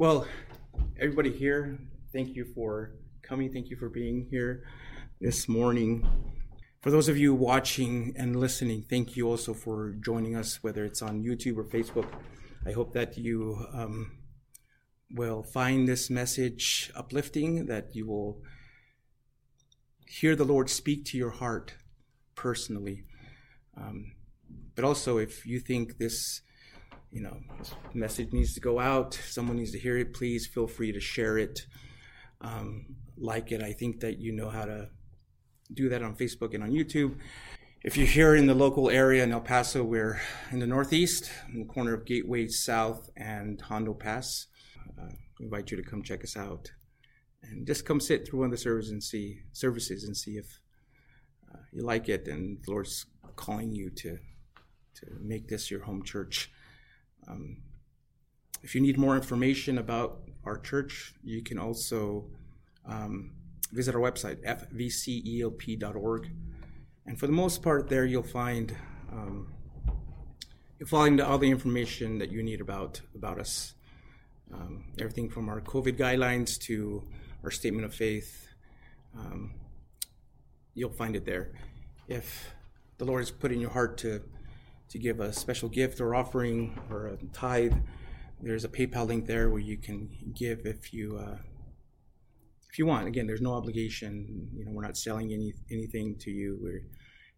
Well, everybody here, thank you for coming. Thank you for being here this morning. For those of you watching and listening, thank you also for joining us, whether it's on YouTube or Facebook. I hope that you um, will find this message uplifting, that you will hear the Lord speak to your heart personally. Um, but also, if you think this you know, this message needs to go out. Someone needs to hear it. Please feel free to share it, um, like it. I think that you know how to do that on Facebook and on YouTube. If you're here in the local area in El Paso, we're in the Northeast, in the corner of Gateway South and Hondo Pass. Uh, invite you to come check us out and just come sit through one of the services and see services and see if uh, you like it and the Lord's calling you to to make this your home church. Um, if you need more information about our church, you can also um, visit our website, fvcelp.org. And for the most part, there you'll find um, you'll find all the information that you need about about us. Um, everything from our COVID guidelines to our statement of faith. Um, you'll find it there. If the Lord has put in your heart to to give a special gift or offering or a tithe, there's a PayPal link there where you can give if you uh, if you want. Again, there's no obligation. You know, we're not selling any anything to you. We're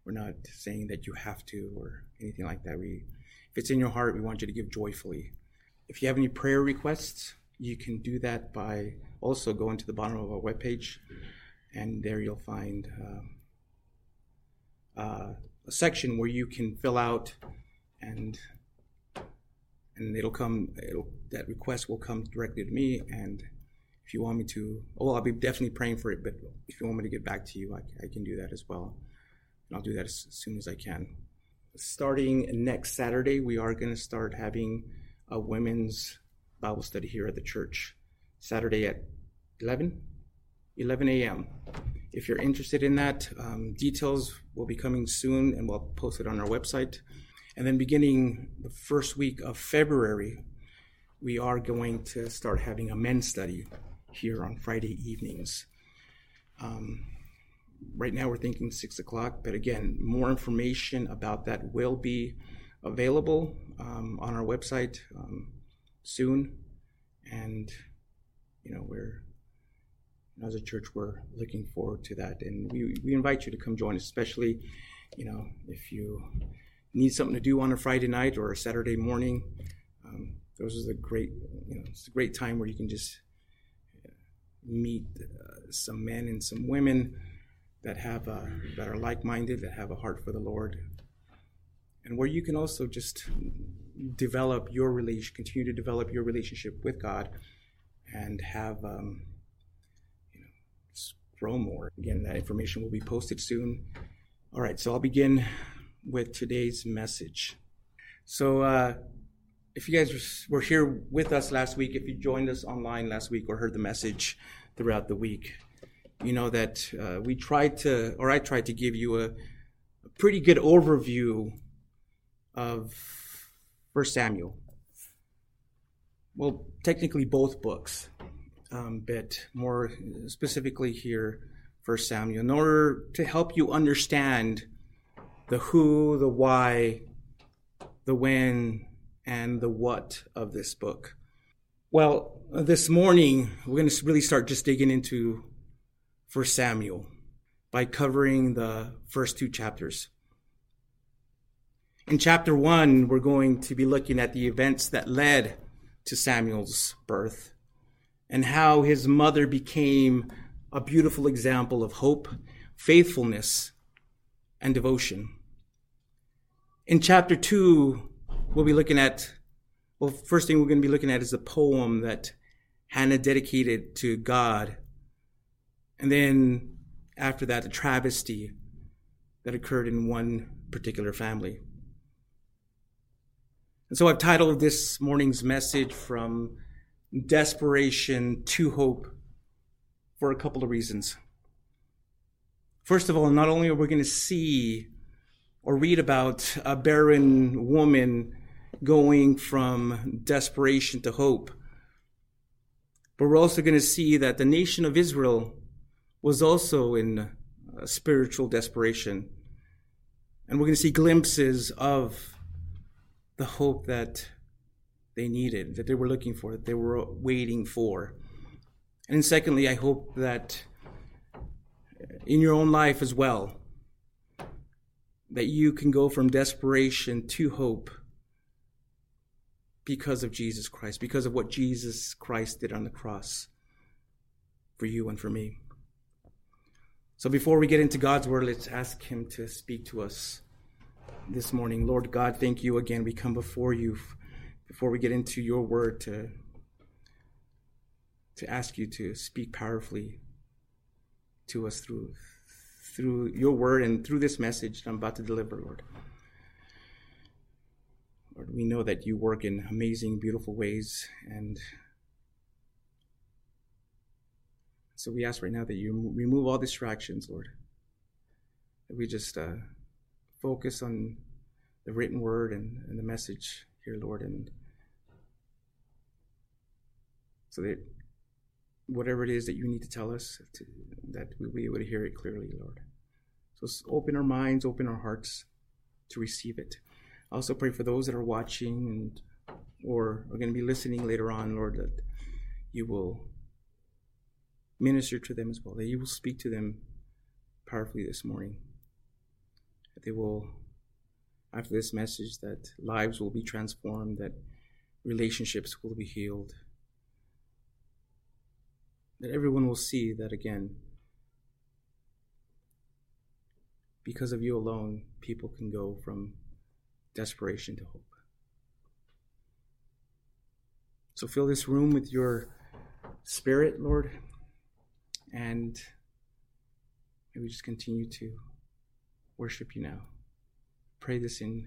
we're not saying that you have to or anything like that. We if it's in your heart, we want you to give joyfully. If you have any prayer requests, you can do that by also going to the bottom of our webpage, and there you'll find. Uh, uh, a section where you can fill out and and it'll come it'll, that request will come directly to me and if you want me to oh i'll be definitely praying for it but if you want me to get back to you i, I can do that as well. And i'll do that as, as soon as i can. Starting next saturday we are going to start having a women's bible study here at the church. Saturday at 11 11 a.m if you're interested in that, um, details will be coming soon and we'll post it on our website. And then beginning the first week of February, we are going to start having a men's study here on Friday evenings. Um, right now we're thinking six o'clock, but again, more information about that will be available um, on our website um, soon. And, you know, we're as a church, we're looking forward to that, and we we invite you to come join us, especially, you know, if you need something to do on a Friday night or a Saturday morning. Um, those are the great, you know, it's a great time where you can just uh, meet uh, some men and some women that have uh, that are like-minded, that have a heart for the Lord, and where you can also just develop your relation, continue to develop your relationship with God, and have. Um, grow. Again, that information will be posted soon. All right, so I'll begin with today's message. So, uh, if you guys were here with us last week, if you joined us online last week or heard the message throughout the week, you know that uh, we tried to, or I tried to give you a, a pretty good overview of First Samuel. Well, technically both books um, bit more specifically here, First Samuel, in order to help you understand the who, the why, the when, and the what of this book. Well, this morning we're going to really start just digging into First Samuel by covering the first two chapters. In chapter one, we're going to be looking at the events that led to Samuel's birth and how his mother became a beautiful example of hope, faithfulness, and devotion. In chapter two, we'll be looking at, well, first thing we're going to be looking at is a poem that Hannah dedicated to God. And then after that, a travesty that occurred in one particular family. And so I've titled this morning's message from desperation to hope for a couple of reasons. First of all, not only are we going to see or read about a barren woman going from desperation to hope, But we're also going to see that the nation of Israel was also in uh, spiritual desperation. And we're going to see glimpses of the hope that they needed, that they were looking for, that they were waiting for. And secondly, I hope that uh, in your own life as well, that you can go from desperation to hope because of Jesus Christ, because of what Jesus Christ did on the cross for you and for me. So before we get into God's word, let's ask Him to speak to us this morning. Lord God, thank you again. We come before you before we get into your word to, to ask you to speak powerfully to us through through your word and through this message that I'm about to deliver, Lord. Lord, we know that you work in amazing, beautiful ways and So we ask right now that you remove all distractions, Lord. That we just uh, focus on the written word and, and the message here, Lord, and so that whatever it is that you need to tell us, to, that we'll be able to hear it clearly, Lord. So open our minds, open our hearts to receive it. I also pray for those that are watching and or are going to be listening later on, Lord, that you will minister to them as well, that you will speak to them powerfully this morning. That they will, after this message, that lives will be transformed, that relationships will be healed, that everyone will see that again, because of you alone, people can go from desperation to hope. So fill this room with your spirit, Lord. And may we just continue to worship you now. Pray this in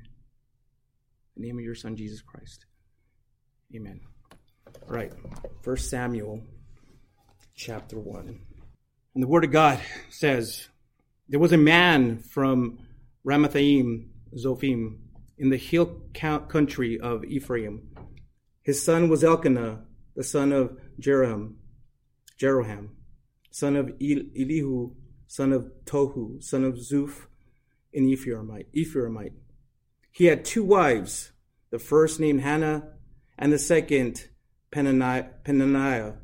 the name of your Son, Jesus Christ. Amen. All right, First Samuel chapter 1. And the Word of God says, There was a man from Ramathaim, Zophim, in the hill country of Ephraim. His son was Elkanah, the son of Jeroham. Jeroham son of Elihu, son of Tohu, son of Zuph, an Ephraimite. Ephraimite. He had two wives, the first named Hannah, and the second. Penaniah.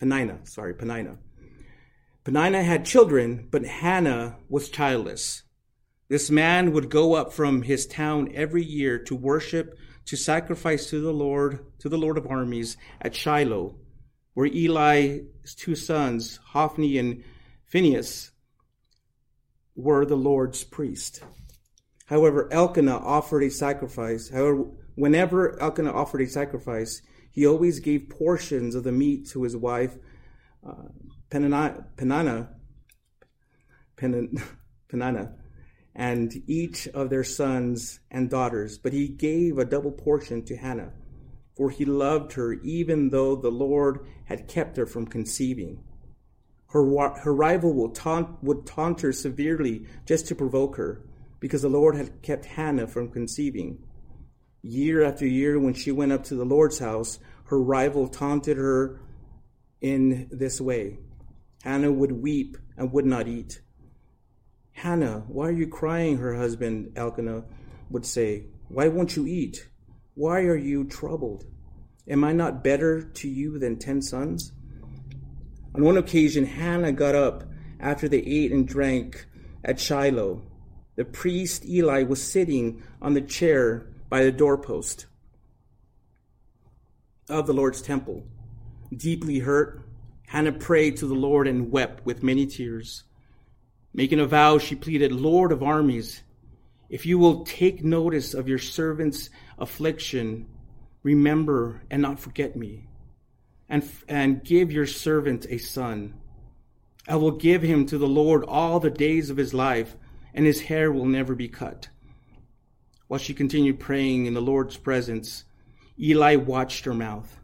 Peninnah, sorry, Peninnah. Peninnah had children, but Hannah was childless. This man would go up from his town every year to worship, to sacrifice to the Lord, to the Lord of armies at Shiloh, where Eli's two sons, Hophni and Phinehas, were the Lord's priest. However, Elkanah offered a sacrifice. However, whenever Elkanah offered a sacrifice, he always gave portions of the meat to his wife, uh, Penana, Penana, and each of their sons and daughters. But he gave a double portion to Hannah for he loved her even though the Lord had kept her from conceiving. Her, her rival would taunt, would taunt her severely just to provoke her, because the Lord had kept Hannah from conceiving. Year after year, when she went up to the Lord's house, her rival taunted her in this way. Hannah would weep and would not eat. Hannah, why are you crying? Her husband Elkanah would say. Why won't you eat? Why are you troubled? Am I not better to you than ten sons? On one occasion, Hannah got up after they ate and drank at Shiloh. The priest Eli was sitting on the chair by the doorpost of the Lord's temple. Deeply hurt, Hannah prayed to the Lord and wept with many tears. Making a vow, she pleaded, Lord of armies, if you will take notice of your servant's affliction, remember and not forget me, and, and give your servant a son. I will give him to the Lord all the days of his life, and his hair will never be cut. While she continued praying in the Lord's presence, Eli watched her mouth.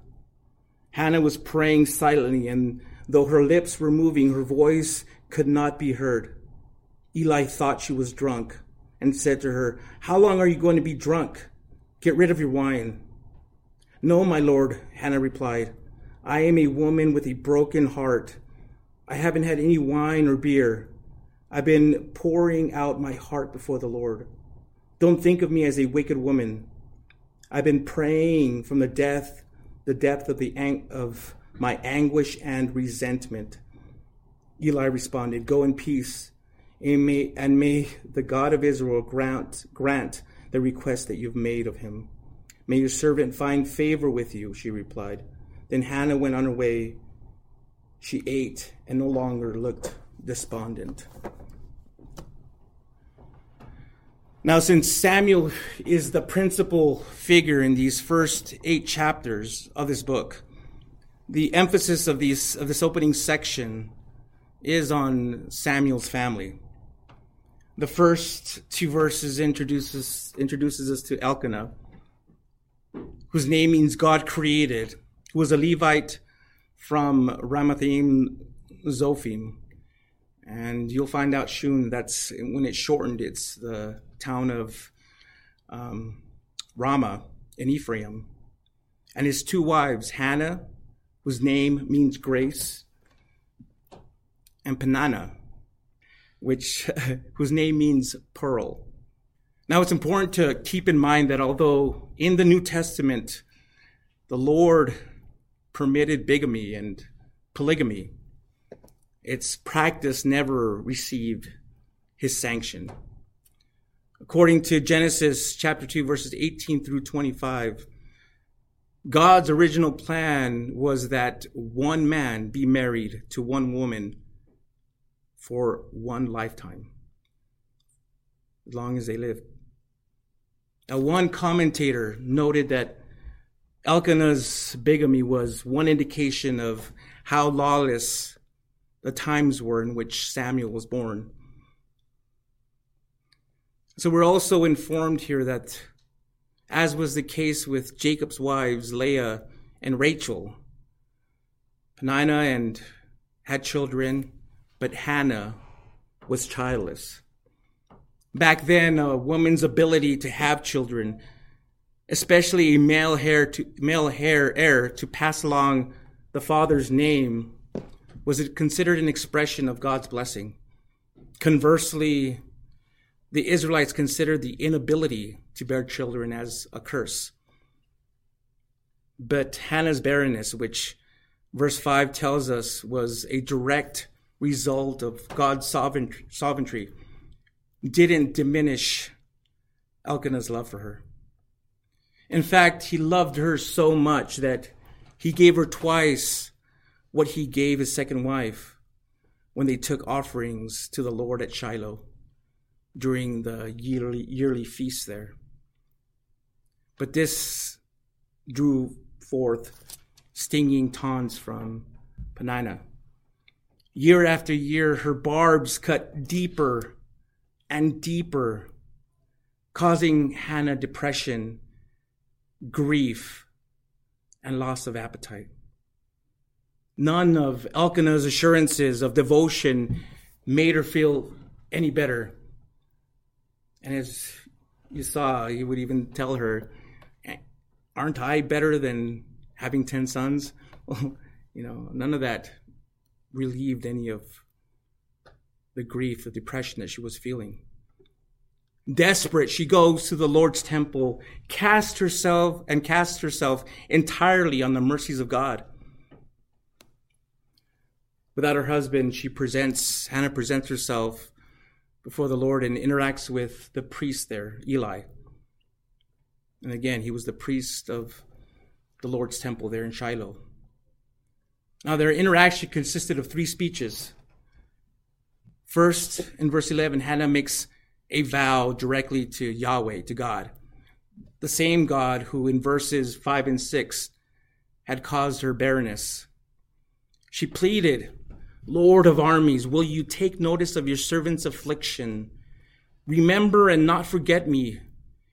Hannah was praying silently, and though her lips were moving, her voice could not be heard. Eli thought she was drunk and said to her, How long are you going to be drunk? Get rid of your wine. No, my lord, Hannah replied. I am a woman with a broken heart. I haven't had any wine or beer. I've been pouring out my heart before the Lord. Don't think of me as a wicked woman. I've been praying from the depth, the depth of the ang- of my anguish and resentment. Eli responded, Go in peace, and may, and may the God of Israel grant, grant the request that you've made of him. May your servant find favor with you, she replied. Then Hannah went on her way. She ate and no longer looked despondent. Now, since Samuel is the principal figure in these first eight chapters of this book, the emphasis of, these, of this opening section is on Samuel's family. The first two verses introduces, introduces us to Elkanah, whose name means God created, who was a Levite from Ramathaim Zophim. And you'll find out soon that's when it's shortened, it's the town of um, Ramah in Ephraim. And his two wives, Hannah, whose name means grace, and Peninnah, which whose name means pearl. Now it's important to keep in mind that although in the New Testament the Lord permitted bigamy and polygamy, its practice never received his sanction. According to Genesis chapter 2 verses 18 through 25, God's original plan was that one man be married to one woman for one lifetime, as long as they lived. Now, one commentator noted that Elkanah's bigamy was one indication of how lawless the times were in which Samuel was born. So we're also informed here that as was the case with Jacob's wives, Leah and Rachel. Peninnah and had children, but Hannah was childless. Back then, a woman's ability to have children, especially a male heir to male heir, heir to pass along the father's name, was considered an expression of God's blessing. Conversely, the Israelites considered the inability to bear children as a curse. But Hannah's barrenness, which verse 5 tells us was a direct result of God's sovereignty, didn't diminish Elkanah's love for her. In fact, he loved her so much that he gave her twice what he gave his second wife when they took offerings to the Lord at Shiloh during the yearly, yearly feast there. But this drew forth stinging taunts from Peninnah. Year after year, her barbs cut deeper and deeper, causing Hannah depression, grief, and loss of appetite. None of Elkanah's assurances of devotion made her feel any better. And as you saw, he would even tell her, Aren't I better than having 10 sons? Well, you know, none of that relieved any of the grief, the depression that she was feeling. Desperate, she goes to the Lord's temple, casts herself and casts herself entirely on the mercies of God. Without her husband, she presents, Hannah presents herself before the Lord and interacts with the priest there, Eli. And again, he was the priest of the Lord's temple there in Shiloh. Now, their interaction consisted of three speeches. First, in verse 11, Hannah makes a vow directly to Yahweh, to God, the same God who in verses 5 and 6 had caused her barrenness. She pleaded Lord of armies, will you take notice of your servant's affliction? Remember and not forget me,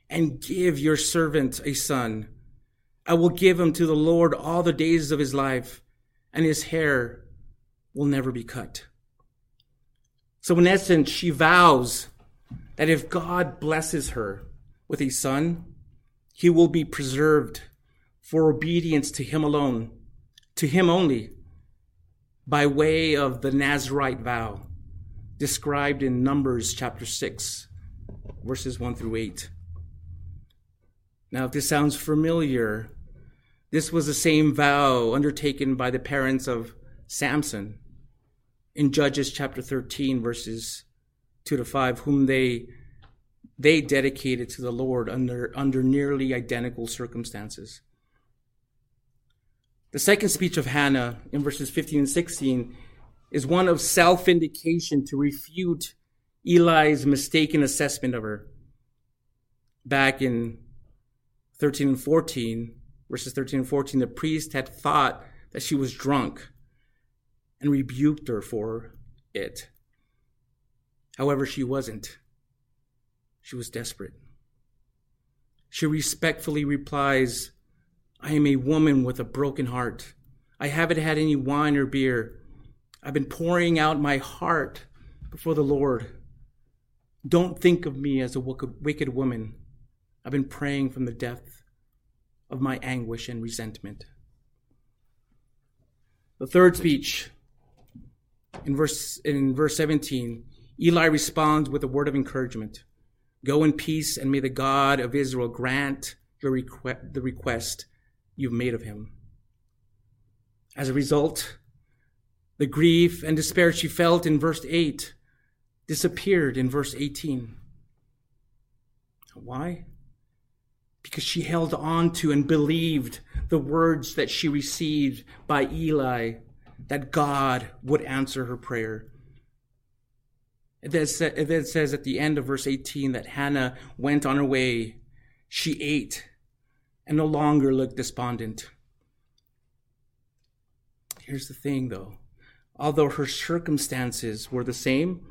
and give your servant a son. I will give him to the Lord all the days of his life, and his hair will never be cut. So, in essence, she vows that if God blesses her with a son, he will be preserved for obedience to him alone, to him only, by way of the Nazarite vow described in Numbers chapter 6, verses 1 through 8. Now, if this sounds familiar, this was the same vow undertaken by the parents of Samson in Judges chapter 13, verses 2 to 5, whom they they dedicated to the Lord under, under nearly identical circumstances. The second speech of Hannah in verses 15 and 16 is one of self vindication to refute Eli's mistaken assessment of her. Back in 13 and 14, verses 13 and 14, the priest had thought that she was drunk and rebuked her for it. However, she wasn't. She was desperate. She respectfully replies, I am a woman with a broken heart. I haven't had any wine or beer. I've been pouring out my heart before the Lord. Don't think of me as a wicked woman. I've been praying from the depth of my anguish and resentment. The third speech in verse in verse 17, Eli responds with a word of encouragement. Go in peace, and may the God of Israel grant your requ- the request you've made of him. As a result, the grief and despair she felt in verse 8 disappeared in verse 18. Why? Because she held on to and believed the words that she received by Eli that God would answer her prayer. It then says at the end of verse 18 that Hannah went on her way. She ate and no longer looked despondent. Here's the thing, though. Although her circumstances were the same,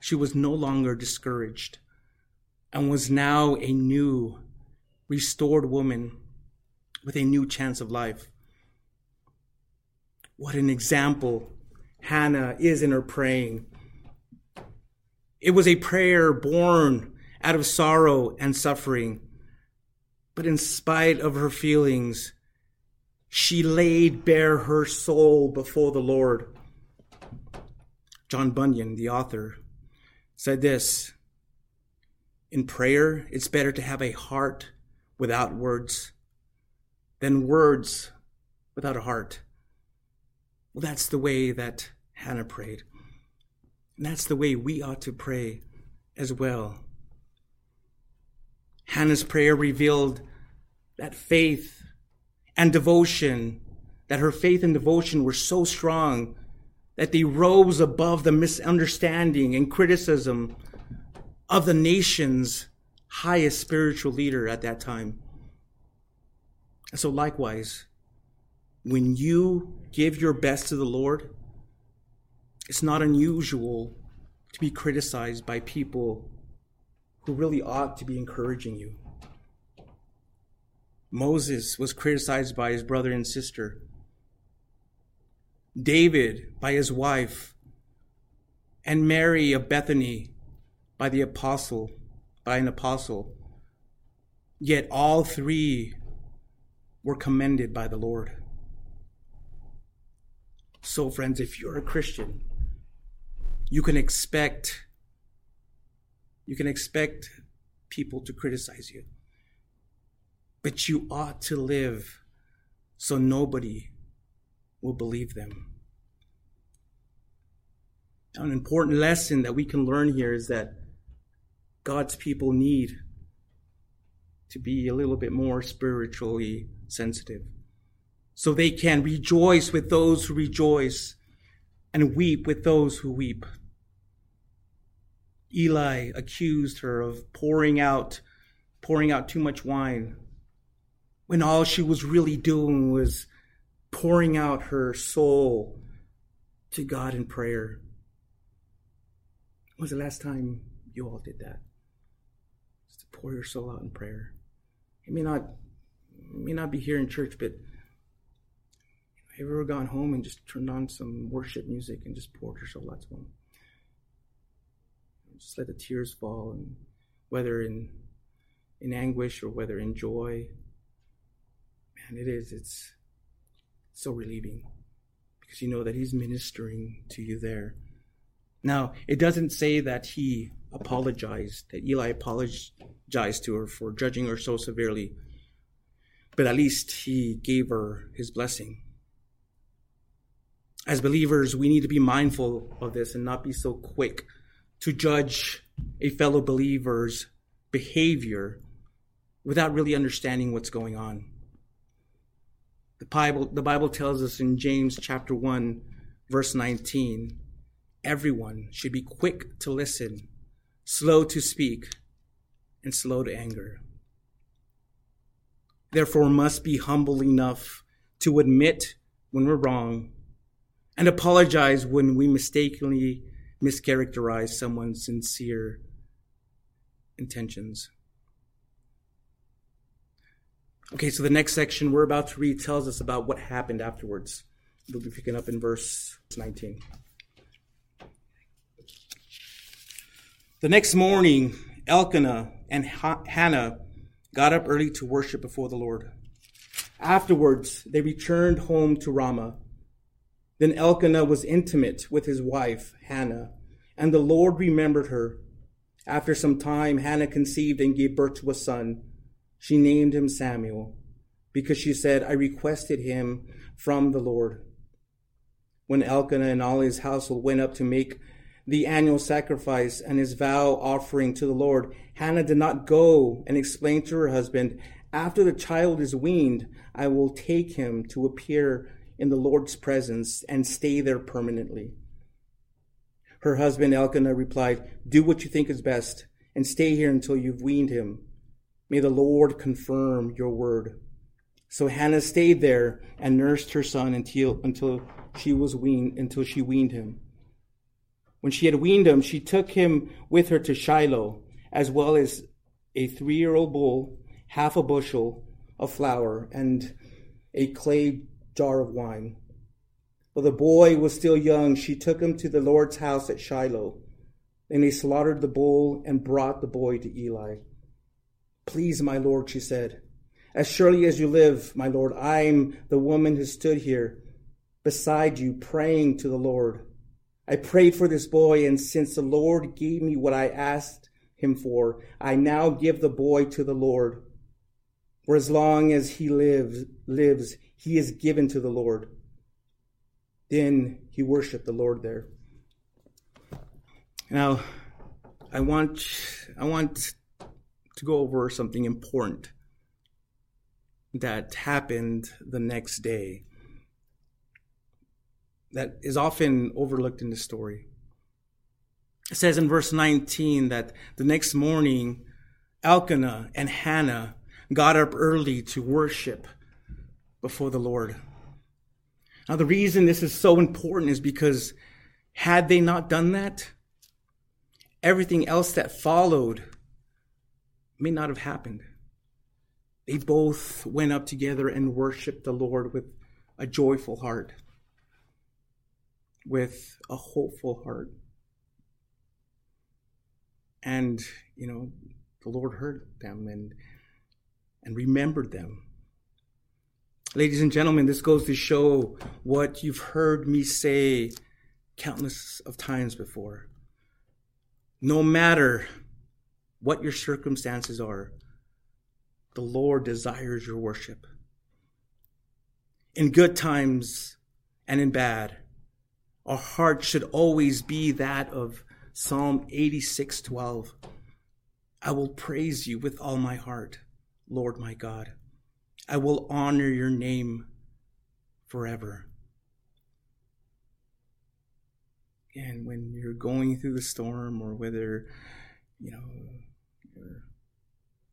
she was no longer discouraged and was now a new, restored woman with a new chance of life. What an example Hannah is in her praying it was a prayer born out of sorrow and suffering. But in spite of her feelings, she laid bare her soul before the Lord. John Bunyan, the author, said this In prayer, it's better to have a heart without words than words without a heart. Well, that's the way that Hannah prayed. And that's the way we ought to pray as well. Hannah's prayer revealed that faith and devotion, that her faith and devotion were so strong that they rose above the misunderstanding and criticism of the nation's highest spiritual leader at that time. And so, likewise, when you give your best to the Lord, it's not unusual to be criticized by people who really ought to be encouraging you. Moses was criticized by his brother and sister. David by his wife. And Mary of Bethany by the apostle, by an apostle. Yet all three were commended by the Lord. So, friends, if you're a Christian, you can expect you can expect people to criticize you. But you ought to live so nobody will believe them. An important lesson that we can learn here is that God's people need to be a little bit more spiritually sensitive so they can rejoice with those who rejoice and weep with those who weep. Eli accused her of pouring out pouring out too much wine when all she was really doing was pouring out her soul to God in prayer. When was the last time you all did that? Just to pour your soul out in prayer. It may not it may not be here in church, but have you ever gone home and just turned on some worship music and just poured your soul out to him? Just let the tears fall, and whether in in anguish or whether in joy, Man, it is, it's so relieving because you know that He's ministering to you there. Now, it doesn't say that He apologized, that Eli apologized to her for judging her so severely, but at least He gave her His blessing. As believers, we need to be mindful of this and not be so quick to judge a fellow believer's behavior without really understanding what's going on. The Bible, the Bible tells us in James chapter 1, verse 19, everyone should be quick to listen, slow to speak, and slow to anger. Therefore, must be humble enough to admit when we're wrong and apologize when we mistakenly mischaracterize someone's sincere intentions. Okay, so the next section we're about to read tells us about what happened afterwards. We'll be picking up in verse 19. The next morning, Elkanah and Hannah got up early to worship before the Lord. Afterwards, they returned home to Ramah. Then Elkanah was intimate with his wife, Hannah, and the Lord remembered her. After some time, Hannah conceived and gave birth to a son. She named him Samuel because she said, I requested him from the Lord. When Elkanah and all his household went up to make the annual sacrifice and his vow offering to the Lord, Hannah did not go and explain to her husband, After the child is weaned, I will take him to appear in the Lord's presence and stay there permanently. Her husband Elkanah replied, Do what you think is best and stay here until you've weaned him. May the Lord confirm your word. So Hannah stayed there and nursed her son until, until she was weaned, until she weaned him. When she had weaned him, she took him with her to Shiloh, as well as a three year old bull, half a bushel of flour, and a clay jar of wine. While the boy was still young, she took him to the Lord's house at Shiloh. Then they slaughtered the bull and brought the boy to Eli. Please, my Lord, she said, as surely as you live, my Lord, I'm the woman who stood here beside you praying to the Lord. I prayed for this boy, and since the Lord gave me what I asked him for, I now give the boy to the Lord. For as long as he lives, lives, he is given to the Lord. Then he worshiped the Lord there. Now, I want, I want to go over something important that happened the next day that is often overlooked in the story. It says in verse 19 that the next morning, Elkanah and Hannah got up early to worship before the Lord. Now, the reason this is so important is because had they not done that, everything else that followed may not have happened. They both went up together and worshiped the Lord with a joyful heart, with a hopeful heart. And, you know, the Lord heard them and, and remembered them. Ladies and gentlemen, this goes to show what you've heard me say countless of times before. No matter what your circumstances are, the Lord desires your worship. In good times and in bad, our heart should always be that of Psalm 86:12. I will praise you with all my heart, Lord my God. I will honor your name forever. And when you're going through the storm or whether, you know, your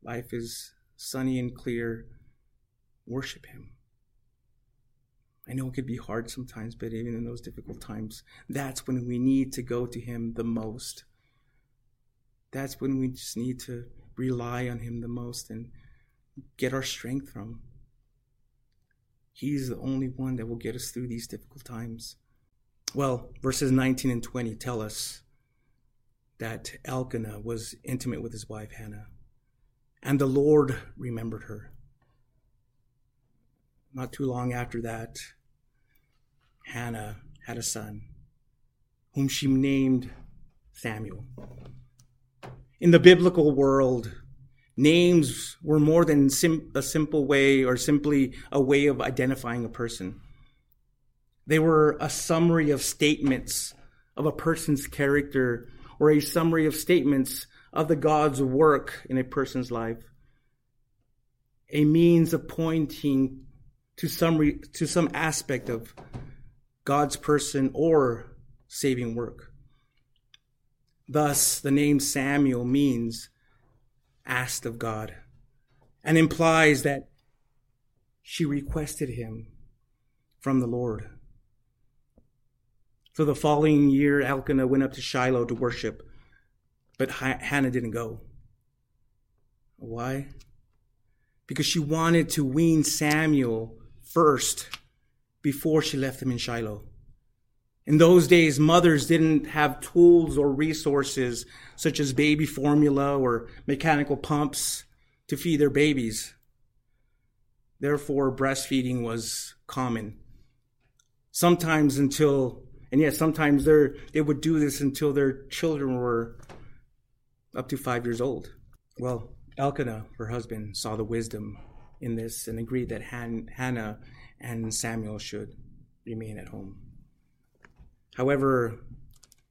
life is sunny and clear, worship Him. I know it could be hard sometimes, but even in those difficult times, that's when we need to go to Him the most. That's when we just need to rely on Him the most and get our strength from. He's the only one that will get us through these difficult times. Well, verses 19 and 20 tell us that Elkanah was intimate with his wife Hannah. And the Lord remembered her. not too long after that, Hannah had a son, whom she named Samuel. In the biblical world, names were more than sim- a simple way or simply a way of identifying a person. They were a summary of statements of a person's character or a summary of statements of the God's work in a person's life. A means of pointing to some, re- to some aspect of God's person or saving work. Thus, the name Samuel means asked of God and implies that she requested him from the Lord. So the following year, Elkanah went up to Shiloh to worship, but Hannah didn't go. Why? Because she wanted to wean Samuel first before she left him in Shiloh. In those days, mothers didn't have tools or resources such as baby formula or mechanical pumps to feed their babies. Therefore, breastfeeding was common. Sometimes until, and yes, sometimes they they would do this until their children were up to five years old. Well, Elkanah, her husband, saw the wisdom in this and agreed that Han- Hannah and Samuel should remain at home. However,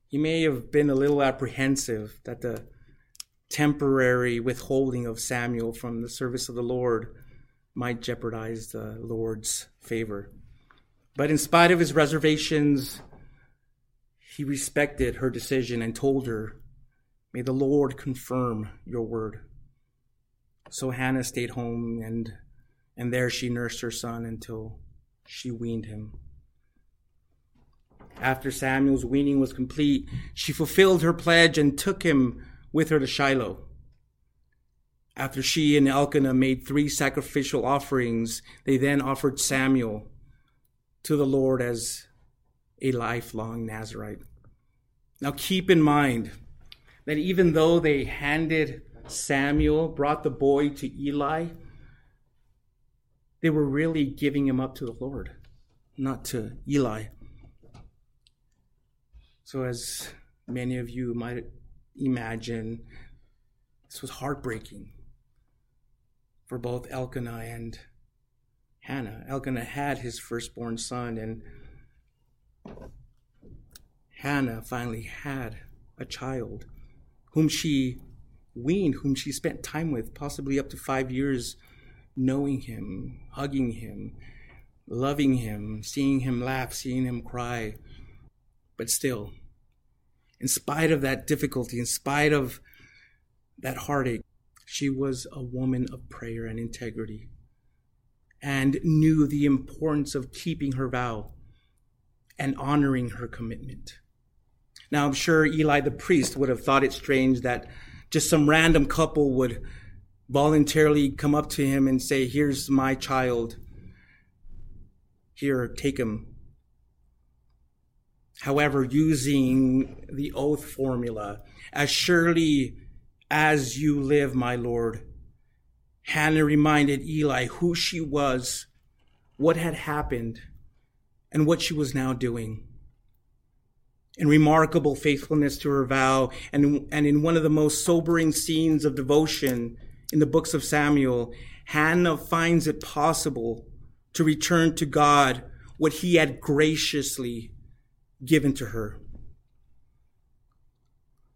he may have been a little apprehensive that the temporary withholding of Samuel from the service of the Lord might jeopardize the Lord's favor. But in spite of his reservations, he respected her decision and told her, May the Lord confirm your word. So Hannah stayed home, and, and there she nursed her son until she weaned him. After Samuel's weaning was complete, she fulfilled her pledge and took him with her to Shiloh. After she and Elkanah made three sacrificial offerings, they then offered Samuel to the Lord as a lifelong Nazarite. Now keep in mind that even though they handed Samuel brought the boy to Eli, they were really giving him up to the Lord, not to Eli. So, as many of you might imagine, this was heartbreaking for both Elkanah and Hannah. Elkanah had his firstborn son, and Hannah finally had a child whom she weaned, whom she spent time with, possibly up to five years, knowing him, hugging him, loving him, seeing him laugh, seeing him cry. But still, in spite of that difficulty, in spite of that heartache, she was a woman of prayer and integrity and knew the importance of keeping her vow and honoring her commitment. Now, I'm sure Eli the priest would have thought it strange that just some random couple would voluntarily come up to him and say, Here's my child. Here, take him. However, using the oath formula, as surely as you live, my Lord, Hannah reminded Eli who she was, what had happened, and what she was now doing. In remarkable faithfulness to her vow, and, and in one of the most sobering scenes of devotion in the books of Samuel, Hannah finds it possible to return to God what he had graciously given to her.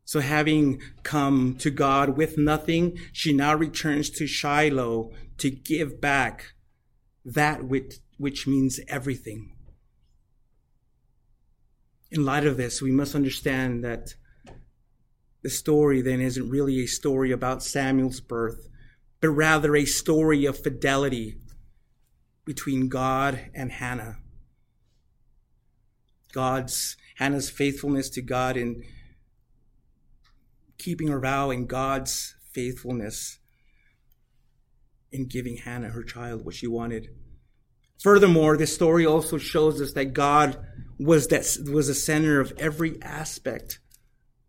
So, having come to God with nothing, she now returns to Shiloh to give back that which, which means everything in light of this, we must understand that the story then isn't really a story about Samuel's birth, but rather a story of fidelity between God and Hannah. God's Hannah's faithfulness to God in keeping her vow and God's faithfulness in giving Hannah her child what she wanted. Furthermore, this story also shows us that God was that was the center of every aspect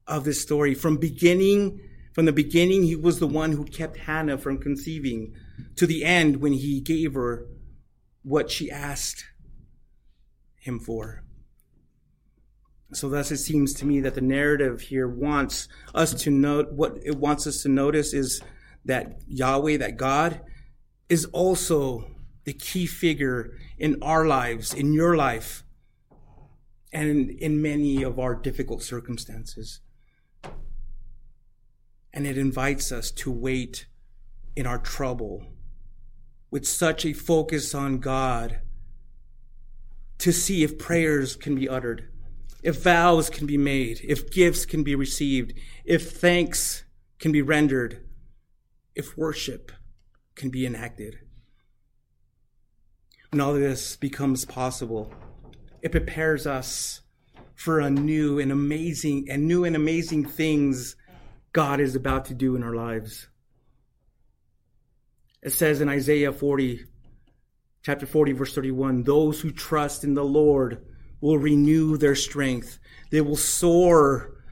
of this story. From beginning, from the beginning, he was the one who kept Hannah from conceiving to the end when he gave her what she asked him for. So thus it seems to me that the narrative here wants us to note what it wants us to notice is that Yahweh, that God, is also the key figure in our lives, in your life, and in many of our difficult circumstances. And it invites us to wait in our trouble with such a focus on God to see if prayers can be uttered, if vows can be made, if gifts can be received, if thanks can be rendered, if worship can be enacted. When all this becomes possible, it prepares us for a new and amazing and new and amazing things God is about to do in our lives. It says in Isaiah 40, chapter 40, verse 31, those who trust in the Lord will renew their strength. They will soar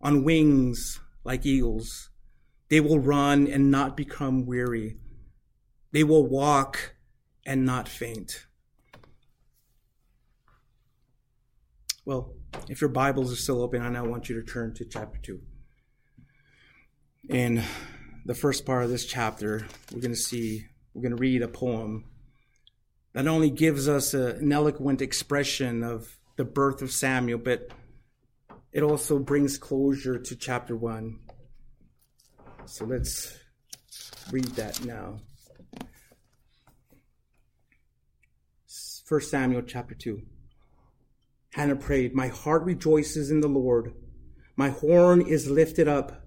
on wings like eagles. They will run and not become weary. They will walk and not faint. Well, if your Bibles are still open, I now want you to turn to chapter 2. In the first part of this chapter, we're going to see, we're going to read a poem not only gives us a, an eloquent expression of the birth of Samuel, but it also brings closure to chapter 1. So let's read that now. 1 Samuel chapter 2. Hannah prayed, My heart rejoices in the Lord. My horn is lifted up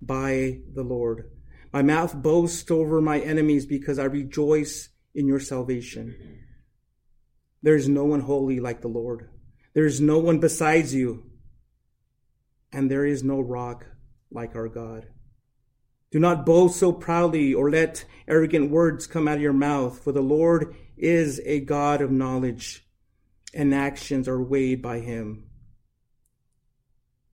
by the Lord. My mouth boasts over my enemies because I rejoice in your salvation. There is no one holy like the Lord. There is no one besides you. And there is no rock like our God. Do not boast so proudly or let arrogant words come out of your mouth, for the Lord is a God of knowledge and actions are weighed by him.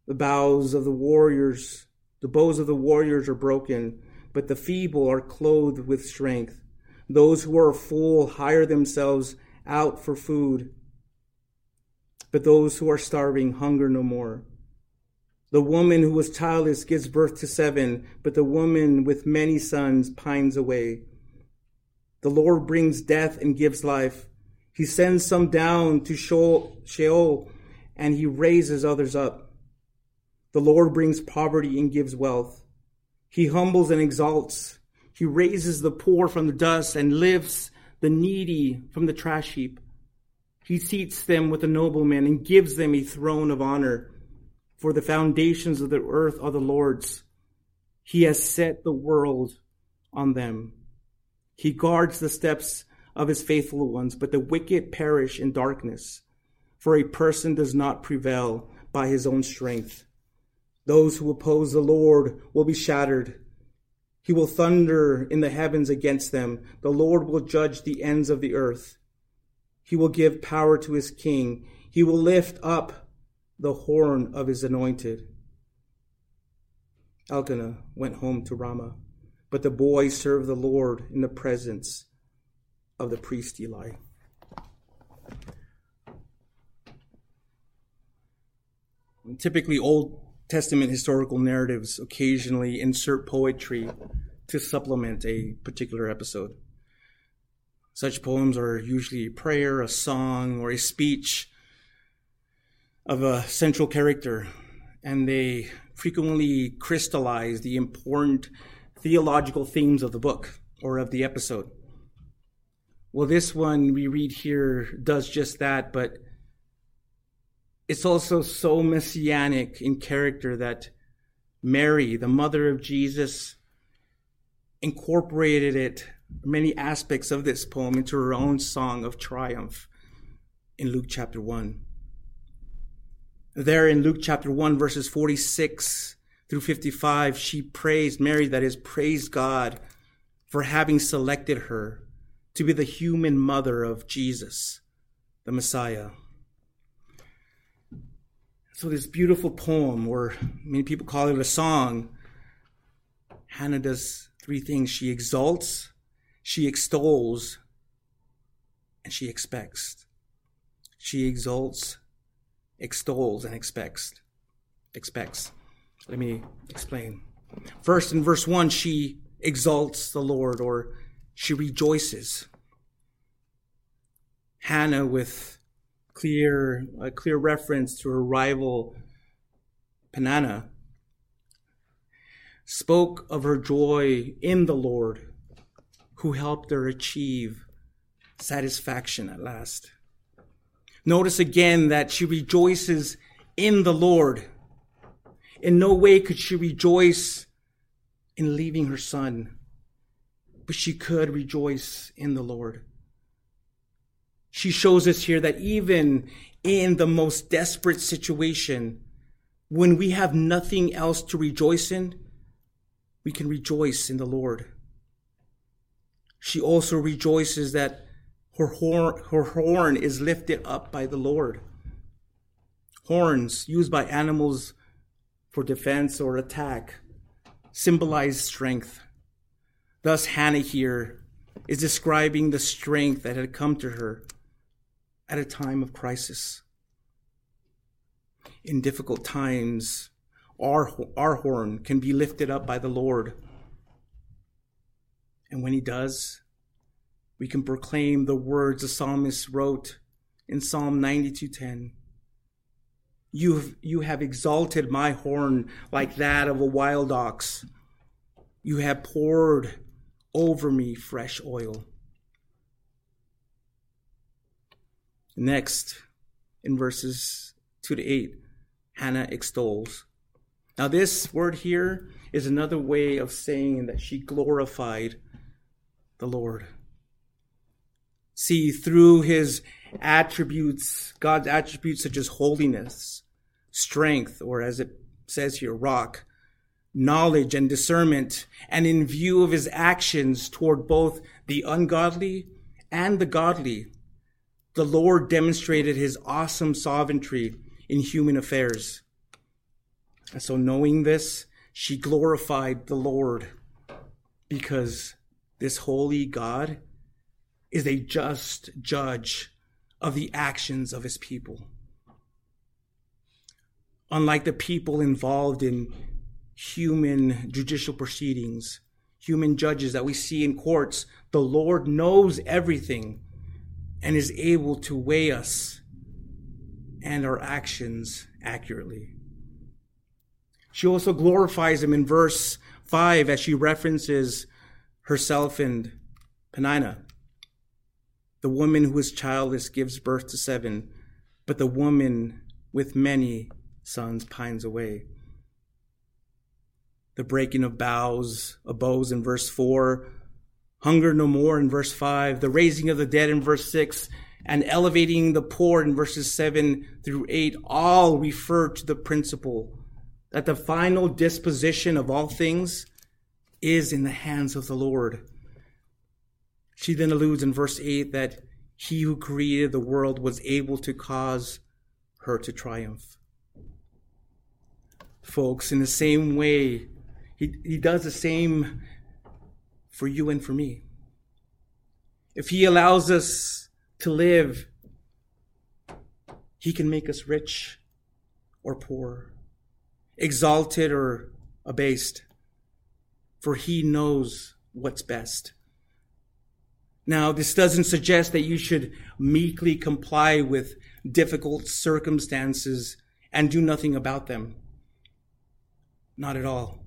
The bows of the warriors, the bows of the warriors are broken, but the feeble are clothed with strength. Those who are full hire themselves out for food, but those who are starving hunger no more. The woman who was childless gives birth to seven, but the woman with many sons pines away. The Lord brings death and gives life. He sends some down to Sheol, and he raises others up. The Lord brings poverty and gives wealth. He humbles and exalts. He raises the poor from the dust and lifts the needy from the trash heap. He seats them with the noblemen and gives them a throne of honor. For the foundations of the earth are the Lord's. He has set the world on them. He guards the steps of his faithful ones, but the wicked perish in darkness. For a person does not prevail by his own strength. Those who oppose the Lord will be shattered. He will thunder in the heavens against them. The Lord will judge the ends of the earth. He will give power to his king. He will lift up the horn of his anointed. Elkanah went home to Ramah, but the boy served the Lord in the presence of the priest Eli. Typically, Old Testament historical narratives occasionally insert poetry to supplement a particular episode. Such poems are usually a prayer, a song, or a speech of a central character, and they frequently crystallize the important theological themes of the book or of the episode. Well, this one we read here does just that, but it's also so messianic in character that Mary, the mother of Jesus, incorporated it, many aspects of this poem, into her own song of triumph in Luke chapter 1. There in Luke chapter 1, verses 46 through 55, she praised, Mary, that is, praised God for having selected her to be the human mother of Jesus, the Messiah. So, this beautiful poem, or many people call it a song, Hannah does three things she exalts, she extols, and she expects. She exalts, extols, and expects. Expects. Let me explain. First, in verse 1, she exalts the Lord or she rejoices. Hannah, with clear, a clear reference to her rival Peninnah, spoke of her joy in the Lord who helped her achieve satisfaction at last. Notice again that she rejoices in the Lord. In no way could she rejoice in leaving her son, but she could rejoice in the Lord. She shows us here that even in the most desperate situation, when we have nothing else to rejoice in, we can rejoice in the Lord. She also rejoices that her horn, her horn is lifted up by the Lord. Horns used by animals for defense or attack symbolize strength. Thus, Hannah here is describing the strength that had come to her at a time of crisis. In difficult times, our, our horn can be lifted up by the Lord. And when He does, we can proclaim the words the psalmist wrote in Psalm 92:10. You you have exalted my horn like that of a wild ox. You have poured over me fresh oil. Next, in verses 2 to 8, Hannah extols. Now, this word here is another way of saying that she glorified the Lord. See, through his attributes, God's attributes such as holiness, strength, or as it says here, rock, knowledge and discernment, and in view of his actions toward both the ungodly and the godly, the Lord demonstrated his awesome sovereignty in human affairs. And so, knowing this, she glorified the Lord because this holy God is a just judge of the actions of his people. Unlike the people involved in human judicial proceedings, human judges that we see in courts, the Lord knows everything and is able to weigh us and our actions accurately. She also glorifies him in verse 5 as she references herself and Peninnah. The woman who is childless gives birth to seven, but the woman with many sons pines away. The breaking of bows, of bows in verse 4, hunger no more in verse 5, the raising of the dead in verse 6, and elevating the poor in verses 7 through 8 all refer to the principle that the final disposition of all things is in the hands of the Lord. She then alludes in verse 8 that he who created the world was able to cause her to triumph. Folks, in the same way, he, he does the same for you and for me. If he allows us to live. He can make us rich or poor, exalted or abased, for He knows what's best. Now, this doesn't suggest that you should meekly comply with difficult circumstances and do nothing about them. Not at all.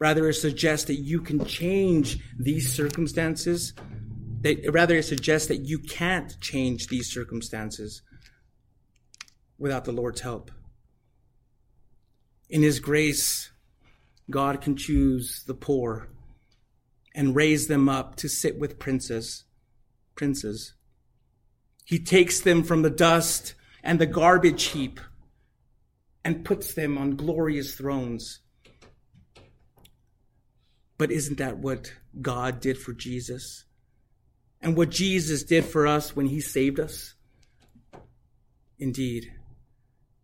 Rather, it suggests that you can change these circumstances that rather it suggests that you can't change these circumstances without the Lord's help. In His grace, God can choose the poor and raise them up to sit with princes. Princes. He takes them from the dust and the garbage heap and puts them on glorious thrones. But isn't that what God did for Jesus? and what Jesus did for us when he saved us? Indeed,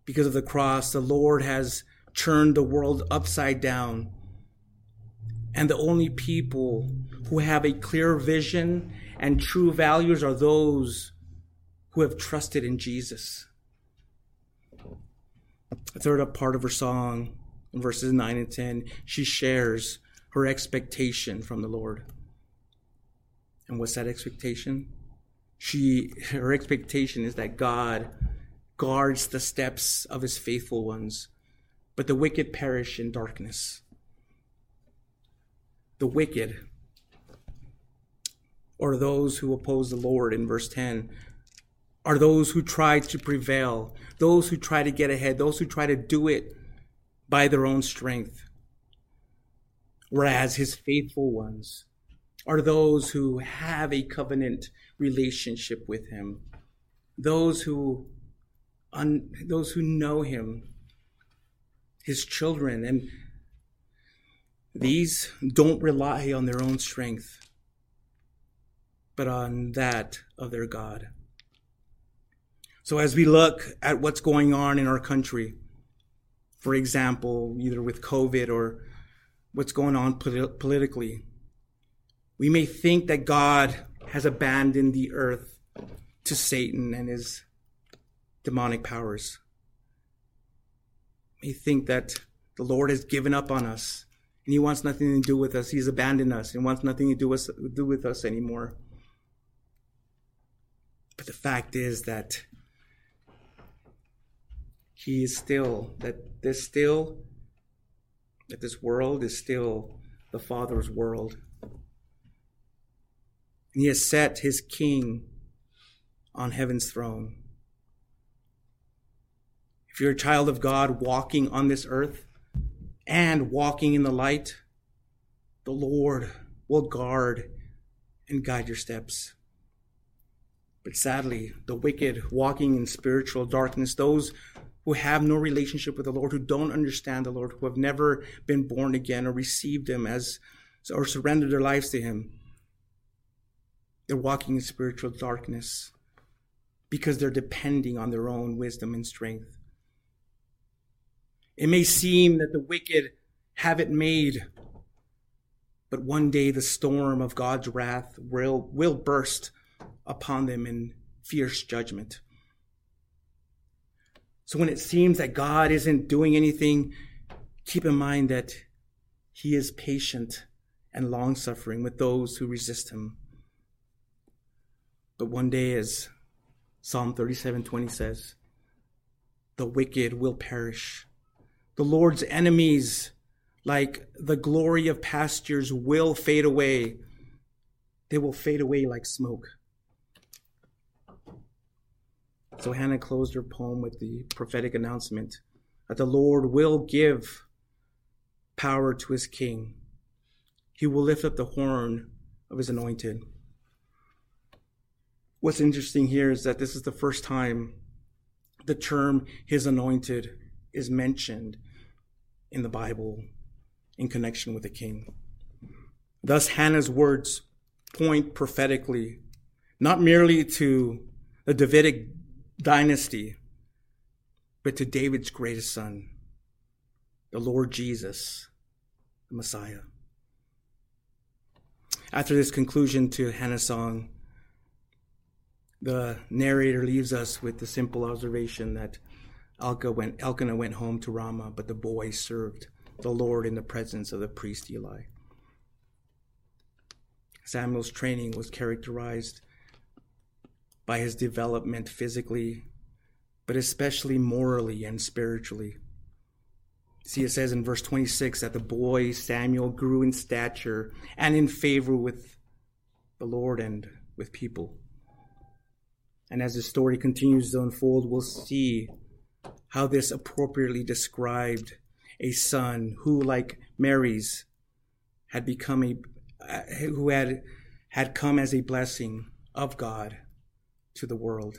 because of the cross, the Lord has turned the world upside down. And the only people who have a clear vision and true values are those who have trusted in Jesus. The third part of her song, in verses 9 and 10, she shares her expectation from the Lord. And what's that expectation? She her expectation is that God guards the steps of his faithful ones, but the wicked perish in darkness. The wicked, or those who oppose the Lord in verse 10, are those who try to prevail, those who try to get ahead, those who try to do it by their own strength. Whereas his faithful ones are those who have a covenant relationship with him, those who un, those who know him, his children, and these don't rely on their own strength, but on that of their God. So as we look at what's going on in our country, for example, either with COVID or what's going on polit- politically, we may think that God has abandoned the earth to Satan and his demonic powers. We think that the Lord has given up on us and he wants nothing to do with us. He's abandoned us and wants nothing to do do with us anymore. But the fact is that he is still, that there's still, that this world is still the Father's world. And he has set his king on heaven's throne. If you're a child of God walking on this earth and walking in the light, the Lord will guard and guide your steps. But sadly, the wicked walking in spiritual darkness, those who have no relationship with the Lord, who don't understand the Lord, who have never been born again or received Him as or surrendered their lives to Him, they're walking in spiritual darkness because they're depending on their own wisdom and strength. It may seem that the wicked have it made, but one day the storm of God's wrath will, will burst upon them in fierce judgment. So when it seems that God isn't doing anything, keep in mind that He is patient and long suffering with those who resist Him. But one day, as Psalm 37 20 says, the wicked will perish. The Lord's enemies, like the glory of pastures, will fade away. They will fade away like smoke. So Hannah closed her poem with the prophetic announcement that the Lord will give power to his king. He will lift up the horn of his anointed. What's interesting here is that this is the first time the term his anointed is mentioned in the Bible in connection with the king. Thus, Hannah's words point prophetically not merely to the Davidic dynasty, but to David's greatest son, the Lord Jesus, the Messiah. After this conclusion to Hannah's song, the narrator leaves us with the simple observation that Elkanah went, Elkanah went home to Ramah, but the boy served the Lord in the presence of the priest Eli. Samuel's training was characterized by his development physically, but especially morally and spiritually. See, it says in verse 26 that the boy Samuel grew in stature and in favor with the Lord and with people. And as the story continues to unfold, we'll see how this appropriately described a son who, like Mary's, had become a uh, who had had come as a blessing of God to the world.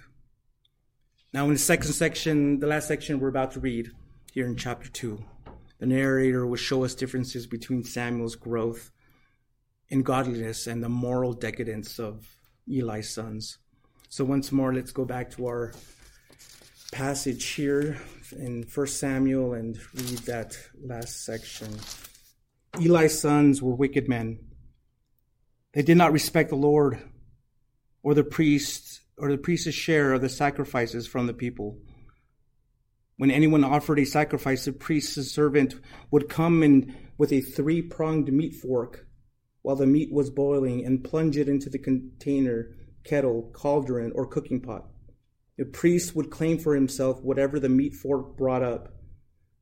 Now, in the second section, the last section we're about to read here in chapter two, the narrator will show us differences between Samuel's growth in godliness and the moral decadence of Eli's sons. So once more, let's go back to our passage here in 1 Samuel and read that last section. Eli's sons were wicked men. They did not respect the Lord or the priests or the priest's share of the sacrifices from the people. When anyone offered a sacrifice, the priest's servant would come in with a three pronged meat fork while the meat was boiling and plunge it into the container, kettle, cauldron, or cooking pot. The priest would claim for himself whatever the meat fork brought up.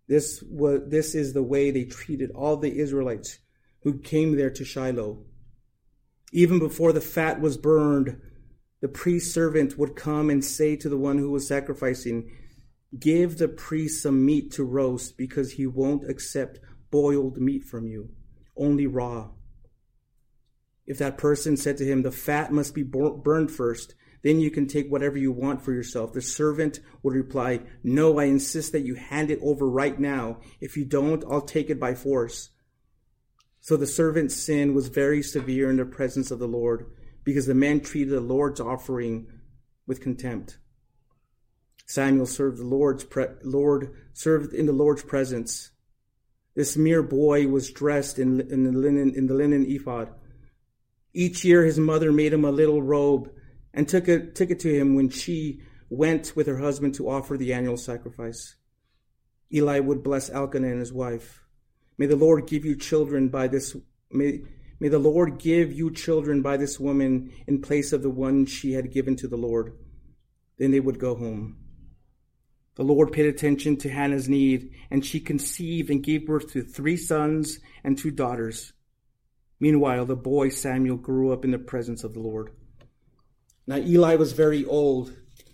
This was this is the way they treated all the Israelites who came there to Shiloh. Even before the fat was burned, the priest servant would come and say to the one who was sacrificing, Give the priest some meat to roast because he won't accept boiled meat from you, only raw. If that person said to him, The fat must be burned first, then you can take whatever you want for yourself. The servant would reply, No, I insist that you hand it over right now. If you don't, I'll take it by force. So the servant's sin was very severe in the presence of the Lord because the men treated the Lord's offering with contempt. Samuel served the Lord's pre- Lord served in the Lord's presence. This mere boy was dressed in, in the linen in the linen ephod. Each year his mother made him a little robe and took it, took it to him when she went with her husband to offer the annual sacrifice. Eli would bless Elkanah and his wife. May the Lord give you children by this may, may the Lord give you children by this woman in place of the one she had given to the Lord. Then they would go home. The Lord paid attention to Hannah's need, and she conceived and gave birth to three sons and two daughters. Meanwhile, the boy Samuel grew up in the presence of the Lord. Now, Eli was very old.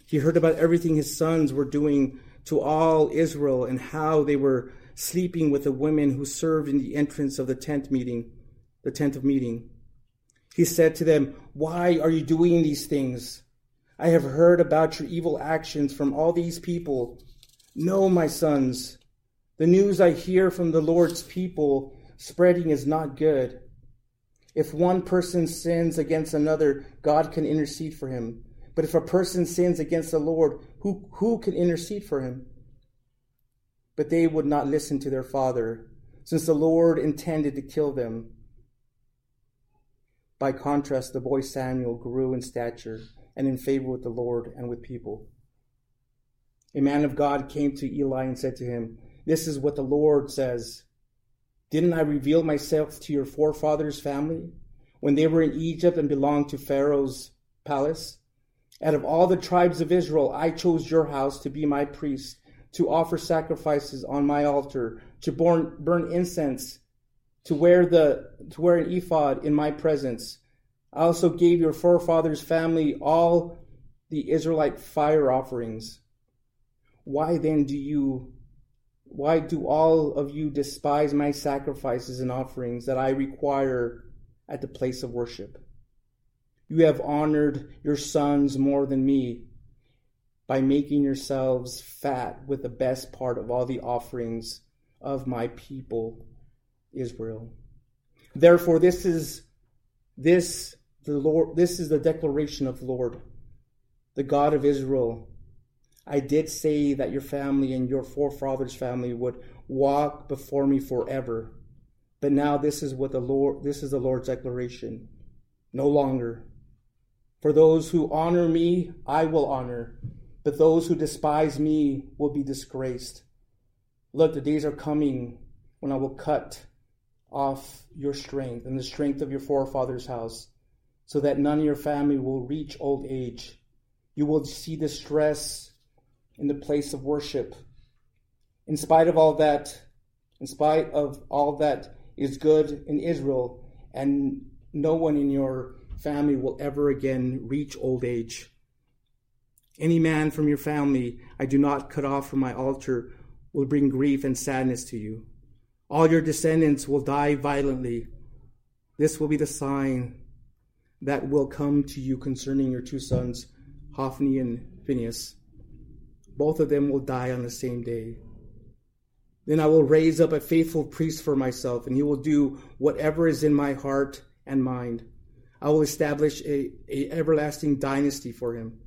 He heard about everything his sons were doing to all Israel and how they were sleeping with the women who served in the entrance of the tent meeting, the tent of meeting. He said to them, Why are you doing these things? I have heard about your evil actions from all these people. No, my sons, the news I hear from the Lord's people spreading is not good. If one person sins against another, God can intercede for him. But if a person sins against the Lord, who, who can intercede for him? But they would not listen to their father, since the Lord intended to kill them. By contrast, the boy Samuel grew in stature and in favor with the Lord and with people. A man of God came to Eli and said to him, This is what the Lord says didn't I reveal myself to your forefathers' family when they were in Egypt and belonged to Pharaoh's palace? Out of all the tribes of Israel, I chose your house to be my priest, to offer sacrifices on my altar, to burn, burn incense, to wear the to wear an ephod in my presence. I also gave your forefathers' family all the Israelite fire offerings. Why then do you why do all of you despise my sacrifices and offerings that I require at the place of worship? You have honored your sons more than me by making yourselves fat with the best part of all the offerings of my people Israel. Therefore this is this the Lord this is the declaration of the Lord, the God of Israel I did say that your family and your forefathers' family would walk before me forever. But now this is what the Lord this is the Lord's declaration. No longer. For those who honor me, I will honor, but those who despise me will be disgraced. Look, the days are coming when I will cut off your strength and the strength of your forefathers' house, so that none of your family will reach old age. You will see distress in the place of worship. In spite of all that, in spite of all that is good in Israel, and no one in your family will ever again reach old age. Any man from your family I do not cut off from my altar will bring grief and sadness to you. All your descendants will die violently. This will be the sign that will come to you concerning your two sons, Hophni and Phinehas. Both of them will die on the same day. Then I will raise up a faithful priest for myself, and he will do whatever is in my heart and mind. I will establish a, a everlasting dynasty for him,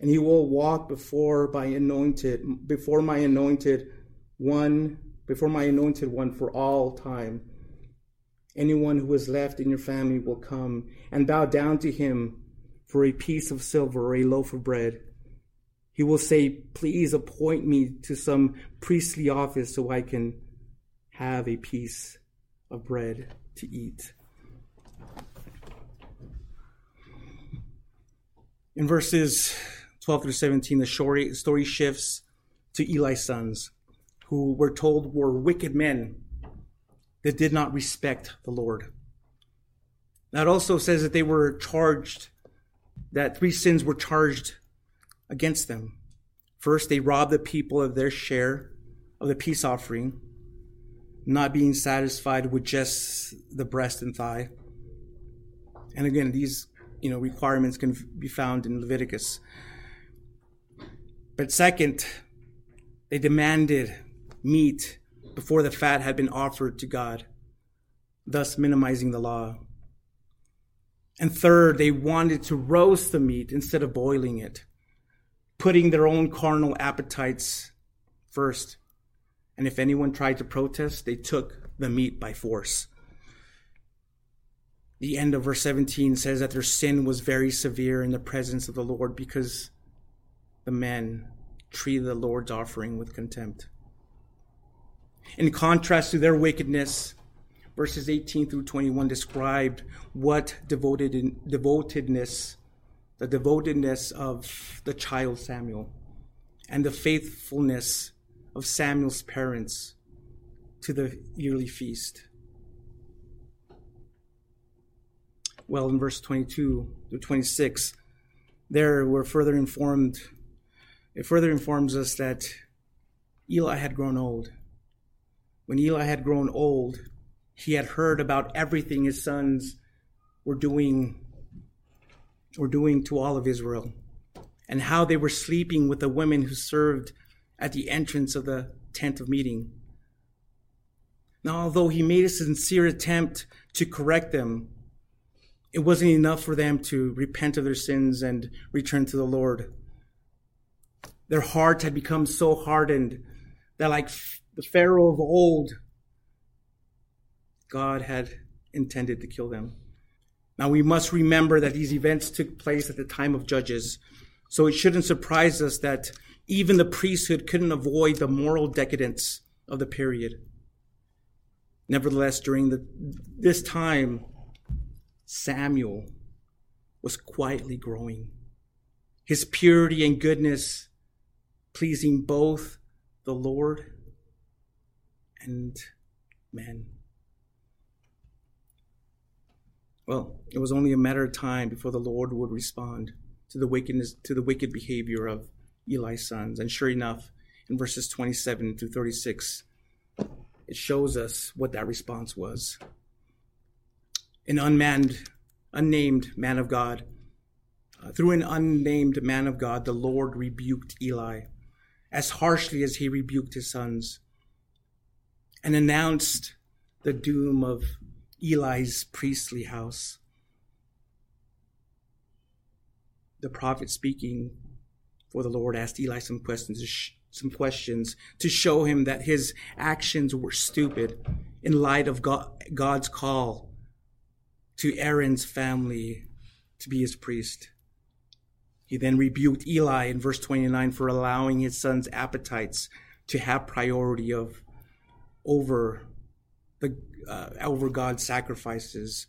and he will walk before my anointed before my anointed one before my anointed one for all time. Anyone who is left in your family will come and bow down to him, for a piece of silver or a loaf of bread. He will say, Please appoint me to some priestly office so I can have a piece of bread to eat. In verses 12 through 17, the story shifts to Eli's sons, who we're told were wicked men that did not respect the Lord. That also says that they were charged, that three sins were charged against them. First, they robbed the people of their share of the peace offering, not being satisfied with just the breast and thigh. And again, these you know requirements can be found in Leviticus. But second, they demanded meat before the fat had been offered to God, thus minimizing the law. And third, they wanted to roast the meat instead of boiling it, putting their own carnal appetites first. And if anyone tried to protest, they took the meat by force the end of verse 17 says that their sin was very severe in the presence of the Lord because the men treated the Lord's offering with contempt. In contrast to their wickedness, verses 18 through 21 described what devoted devotedness, the devotedness of the child Samuel, and the faithfulness of Samuel's parents to the yearly feast. well in verse 22 to 26. There we're further informed, it further informs us that Eli had grown old. When Eli had grown old, he had heard about everything his sons were doing were doing to all of Israel and how they were sleeping with the women who served at the entrance of the tent of meeting. Now, although he made a sincere attempt to correct them, it wasn't enough for them to repent of their sins and return to the Lord. Their hearts had become so hardened that, like the Pharaoh of old, God had intended to kill them. Now, we must remember that these events took place at the time of Judges, so it shouldn't surprise us that even the priesthood couldn't avoid the moral decadence of the period. Nevertheless, during the, this time, Samuel was quietly growing. His purity and goodness pleasing both the Lord and men. Well, it was only a matter of time before the Lord would respond to the wickedness to the wicked behavior of Eli's sons. And sure enough, in verses 27 through 36, it shows us what that response was an unmanned, unnamed man of God. Uh, through an unnamed man of God, the Lord rebuked Eli as harshly as he rebuked his sons and announced the doom of Eli's priestly house. The prophet speaking for the Lord asked Eli some questions, some questions to show him that his actions were stupid in light of God, God's call to Aaron's family to be his priest. He then rebuked Eli in verse 29 for allowing his son's appetites to have priority of over the uh, over God's sacrifices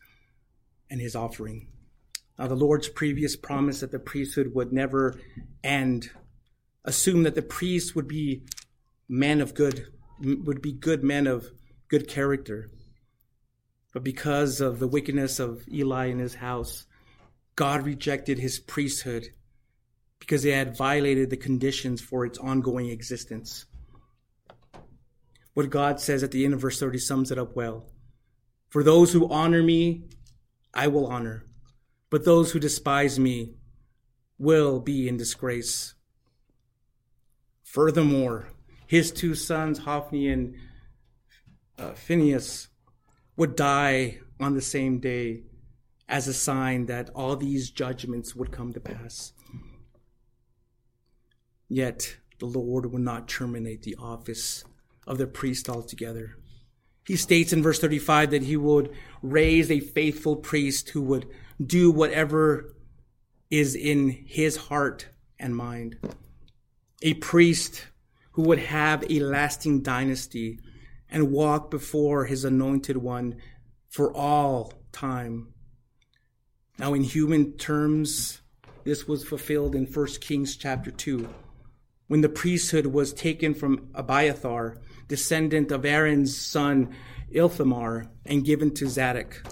and his offering. Now, the Lord's previous promise that the priesthood would never end assumed that the priests would be men of good, would be good men of good character. But because of the wickedness of Eli and his house, God rejected his priesthood because they had violated the conditions for its ongoing existence. What God says at the end of verse 30 sums it up well. For those who honor me, I will honor, but those who despise me will be in disgrace. Furthermore, his two sons, Hophni and uh, Phinehas, would die on the same day as a sign that all these judgments would come to pass. Yet the Lord would not terminate the office of the priest altogether. He states in verse 35 that he would raise a faithful priest who would do whatever is in his heart and mind. A priest who would have a lasting dynasty and walk before his anointed one for all time. Now, in human terms, this was fulfilled in 1 Kings chapter 2, when the priesthood was taken from Abiathar, descendant of Aaron's son Ithamar, and given to Zadok,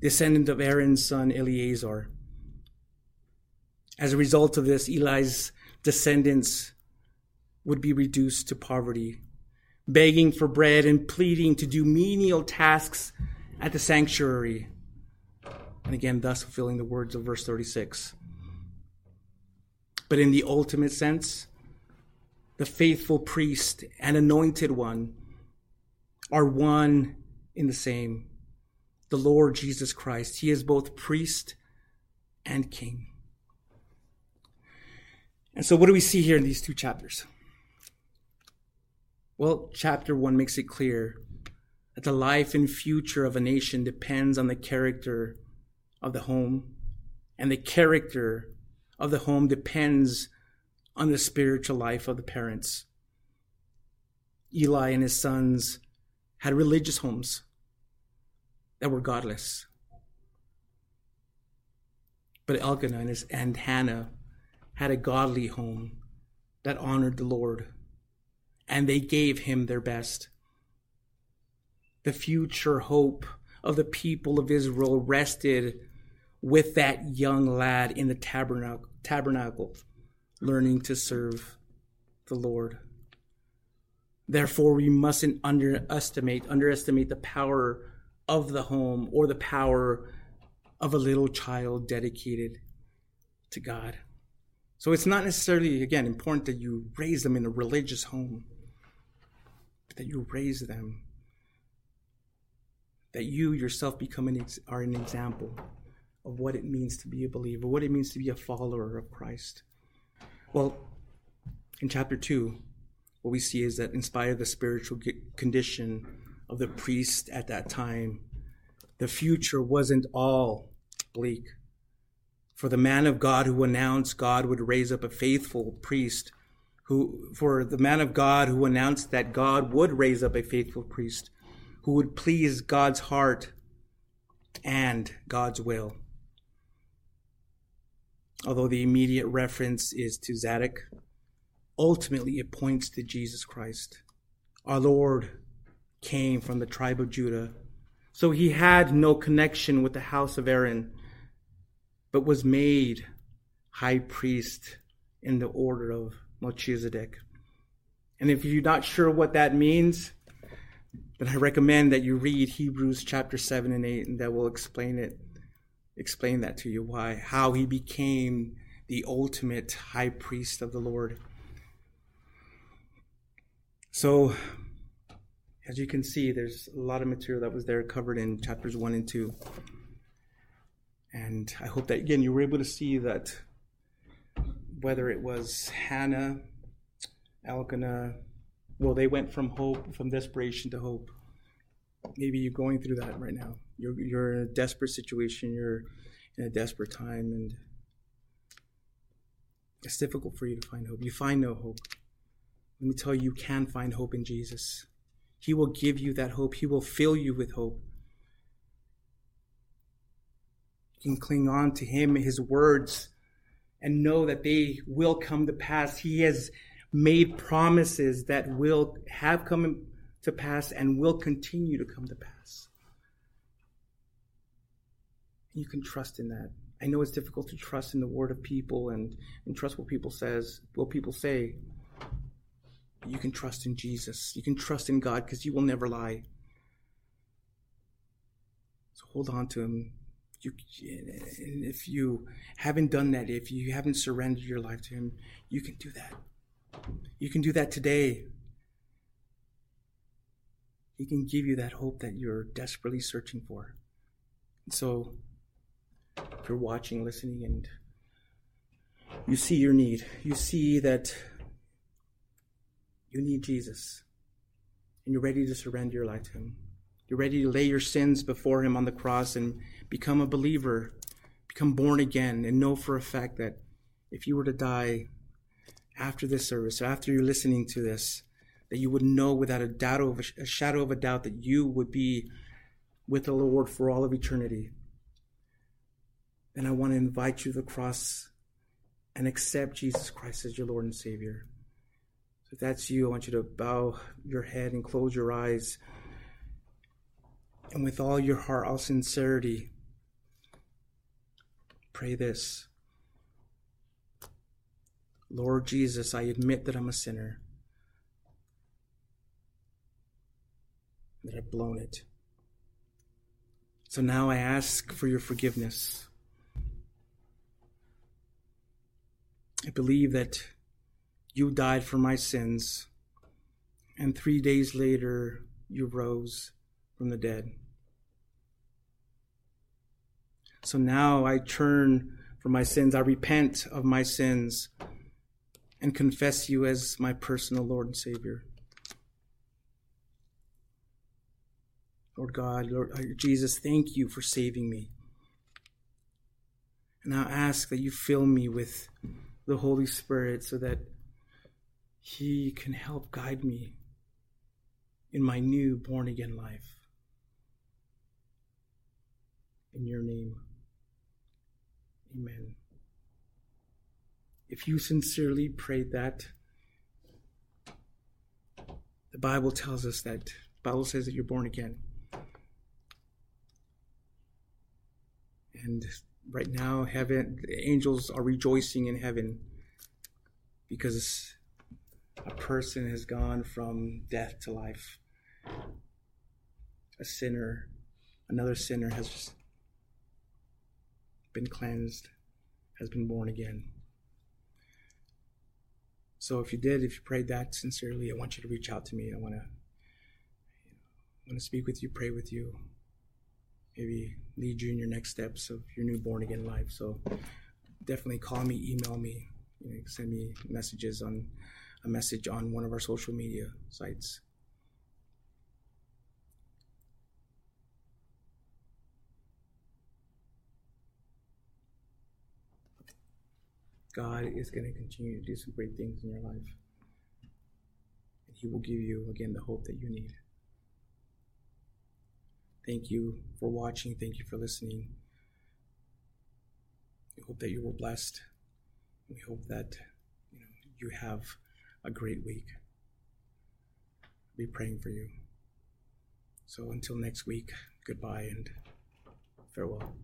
descendant of Aaron's son Eleazar. As a result of this, Eli's descendants would be reduced to poverty, begging for bread and pleading to do menial tasks at the sanctuary. And again, thus fulfilling the words of verse 36. But in the ultimate sense, the faithful priest and anointed one are one in the same. The Lord Jesus Christ. He is both priest and king. And so, what do we see here in these two chapters? Well, chapter one makes it clear that the life and future of a nation depends on the character of the home, and the character of the home depends on the spiritual life of the parents. Eli and his sons had religious homes that were godless. But Elkanah and, his, and Hannah had a godly home that honored the Lord, and they gave him their best. The future hope of the people of Israel rested with that young lad in the tabernacle, tabernacle learning to serve the Lord. Therefore, we mustn't underestimate underestimate the power of the home or the power of a little child dedicated to God. So it's not necessarily again important that you raise them in a religious home, but that you raise them that you yourself become an ex- are an example of what it means to be a believer, what it means to be a follower of Christ. Well, in chapter 2, what we see is that in spite of the spiritual condition of the priest at that time, the future wasn't all bleak. For the man of God who announced God would raise up a faithful priest, who, for the man of God who announced that God would raise up a faithful priest who would please God's heart and God's will. Although the immediate reference is to Zadok, ultimately it points to Jesus Christ. Our Lord came from the tribe of Judah, so he had no connection with the house of Aaron, but was made high priest in the order of Melchizedek. And if you're not sure what that means, then I recommend that you read Hebrews chapter 7 and 8, and that will explain it explain that to you why how he became the ultimate high priest of the Lord. So as you can see, there's a lot of material that was there covered in chapters 1 and 2. And I hope that, again, you were able to see that whether it was Hannah, Elkanah, well, they went from hope, from desperation to hope. Maybe you're going through that right now. You're, you're in a desperate situation, you're in a desperate time, and it's difficult for you to find hope. You find no hope. Let me tell you, you can find hope in Jesus. He will give you that hope, He will fill you with hope. You can cling on to Him, His words, and know that they will come to pass. He has made promises that will have come to pass and will continue to come to pass. You can trust in that. I know it's difficult to trust in the word of people and, and trust what people says, what people say. But you can trust in Jesus. You can trust in God because He will never lie. So hold on to Him. You, and if you haven't done that, if you haven't surrendered your life to Him, you can do that. You can do that today. He can give you that hope that you're desperately searching for. So, if you're watching, listening, and you see your need, you see that you need Jesus, and you're ready to surrender your life to Him. You're ready to lay your sins before Him on the cross and become a believer, become born again and know for a fact that if you were to die after this service, after you're listening to this, that you would know without a doubt of a shadow of a doubt that you would be with the Lord for all of eternity. Then I want to invite you to the cross and accept Jesus Christ as your Lord and Savior. So if that's you, I want you to bow your head and close your eyes. And with all your heart, all sincerity, pray this Lord Jesus, I admit that I'm a sinner, that I've blown it. So now I ask for your forgiveness. I believe that you died for my sins, and three days later you rose from the dead. So now I turn from my sins. I repent of my sins and confess you as my personal Lord and Savior. Lord God, Lord uh, Jesus, thank you for saving me. And I ask that you fill me with the Holy Spirit so that He can help guide me in my new born again life. In your name, amen. If you sincerely prayed that, the Bible tells us that the Bible says that you're born again. And right now, heaven, the angels are rejoicing in heaven because a person has gone from death to life. A sinner, another sinner has been cleansed, has been born again. So if you did, if you prayed that sincerely, I want you to reach out to me. I want to, want to speak with you, pray with you, maybe lead you in your next steps of your new born again life. So definitely call me, email me, you know, send me messages on a message on one of our social media sites. God is going to continue to do some great things in your life. And He will give you, again, the hope that you need. Thank you for watching. Thank you for listening. We hope that you were blessed. We hope that you, know, you have a great week. I'll be praying for you. So until next week, goodbye and farewell.